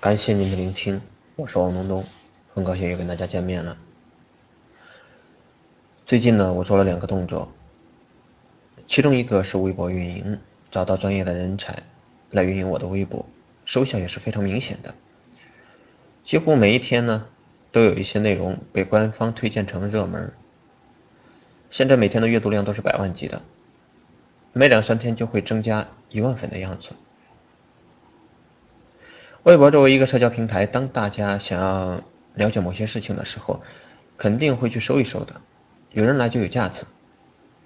感谢您的聆听，我是王东东，很高兴又跟大家见面了。最近呢，我做了两个动作，其中一个是微博运营，找到专业的人才来运营我的微博，收效也是非常明显的。几乎每一天呢，都有一些内容被官方推荐成热门，现在每天的阅读量都是百万级的，每两三天就会增加一万粉的样子。微博作为一个社交平台，当大家想要了解某些事情的时候，肯定会去搜一搜的。有人来就有价值，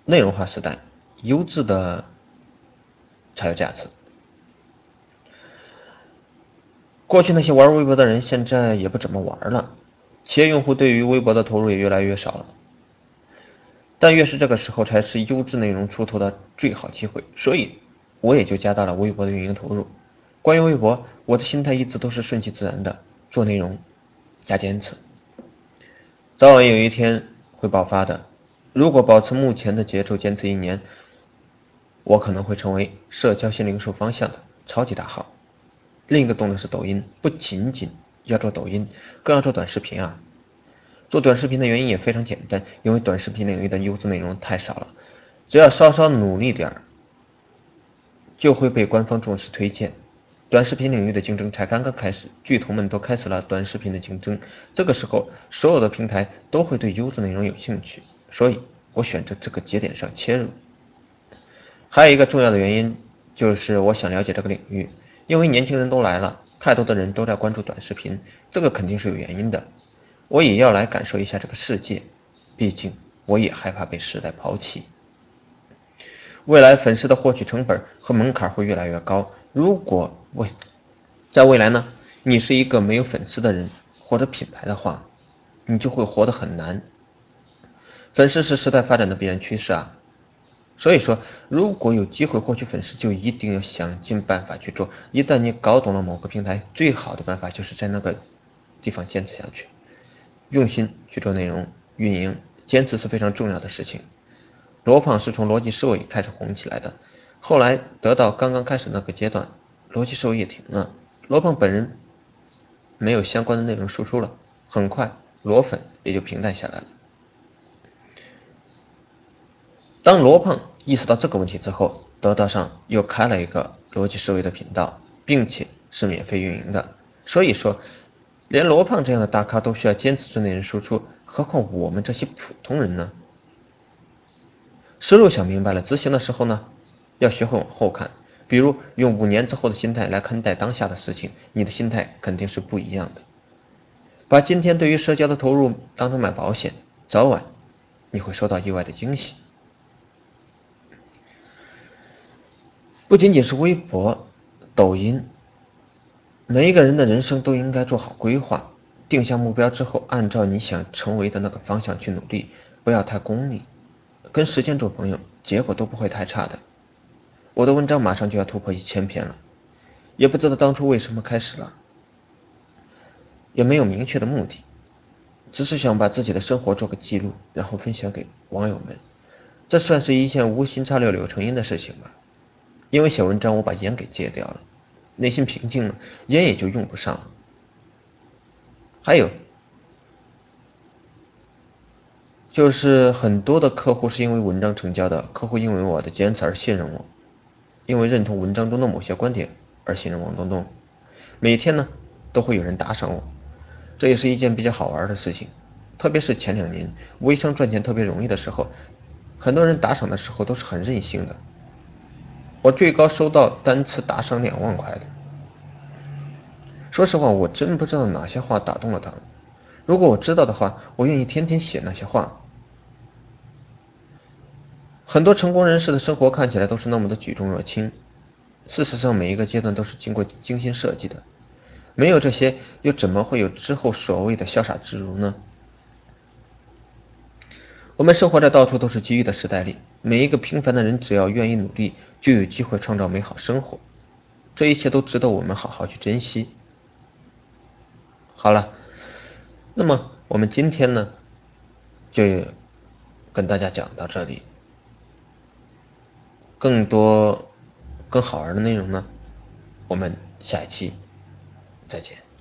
内容化时代，优质的才有价值。过去那些玩微博的人，现在也不怎么玩了。企业用户对于微博的投入也越来越少了。但越是这个时候，才是优质内容出头的最好机会。所以，我也就加大了微博的运营投入。关于微博，我的心态一直都是顺其自然的，做内容加坚持，早晚有一天。会爆发的。如果保持目前的节奏，坚持一年，我可能会成为社交新零售方向的超级大号。另一个动作是抖音，不仅仅要做抖音，更要做短视频啊！做短视频的原因也非常简单，因为短视频领域的优质内容太少了，只要稍稍努力点儿，就会被官方重视推荐。短视频领域的竞争才刚刚开始，巨头们都开始了短视频的竞争。这个时候，所有的平台都会对优质内容有兴趣，所以我选择这个节点上切入。还有一个重要的原因就是我想了解这个领域，因为年轻人都来了，太多的人都在关注短视频，这个肯定是有原因的。我也要来感受一下这个世界，毕竟我也害怕被时代抛弃。未来粉丝的获取成本和门槛会越来越高。如果未在未来呢，你是一个没有粉丝的人或者品牌的话，你就会活得很难。粉丝是时代发展的必然趋势啊，所以说如果有机会获取粉丝，就一定要想尽办法去做。一旦你搞懂了某个平台，最好的办法就是在那个地方坚持下去，用心去做内容运营，坚持是非常重要的事情。罗胖是从逻辑思维开始红起来的，后来得到刚刚开始那个阶段，逻辑思维也停了，罗胖本人没有相关的内容输出了，很快罗粉也就平淡下来了。当罗胖意识到这个问题之后，得到上又开了一个逻辑思维的频道，并且是免费运营的。所以说，连罗胖这样的大咖都需要坚持做内容输出，何况我们这些普通人呢？思路想明白了，执行的时候呢，要学会往后看。比如用五年之后的心态来看待当下的事情，你的心态肯定是不一样的。把今天对于社交的投入当成买保险，早晚你会收到意外的惊喜。不仅仅是微博、抖音，每一个人的人生都应该做好规划，定下目标之后，按照你想成为的那个方向去努力，不要太功利。跟时间做朋友，结果都不会太差的。我的文章马上就要突破一千篇了，也不知道当初为什么开始了，也没有明确的目的，只是想把自己的生活做个记录，然后分享给网友们。这算是一件无心插柳柳成荫的事情吧。因为写文章，我把烟给戒掉了，内心平静了，烟也就用不上了。还有。就是很多的客户是因为文章成交的，客户因为我的坚持而信任我，因为认同文章中的某些观点而信任王东东。每天呢都会有人打赏我，这也是一件比较好玩的事情。特别是前两年微商赚钱特别容易的时候，很多人打赏的时候都是很任性的。我最高收到单次打赏两万块的。说实话，我真不知道哪些话打动了他。如果我知道的话，我愿意天天写那些话。很多成功人士的生活看起来都是那么的举重若轻，事实上每一个阶段都是经过精心设计的，没有这些，又怎么会有之后所谓的潇洒自如呢？我们生活在到处都是机遇的时代里，每一个平凡的人只要愿意努力，就有机会创造美好生活，这一切都值得我们好好去珍惜。好了，那么我们今天呢，就跟大家讲到这里。更多更好玩的内容呢，我们下一期。再见。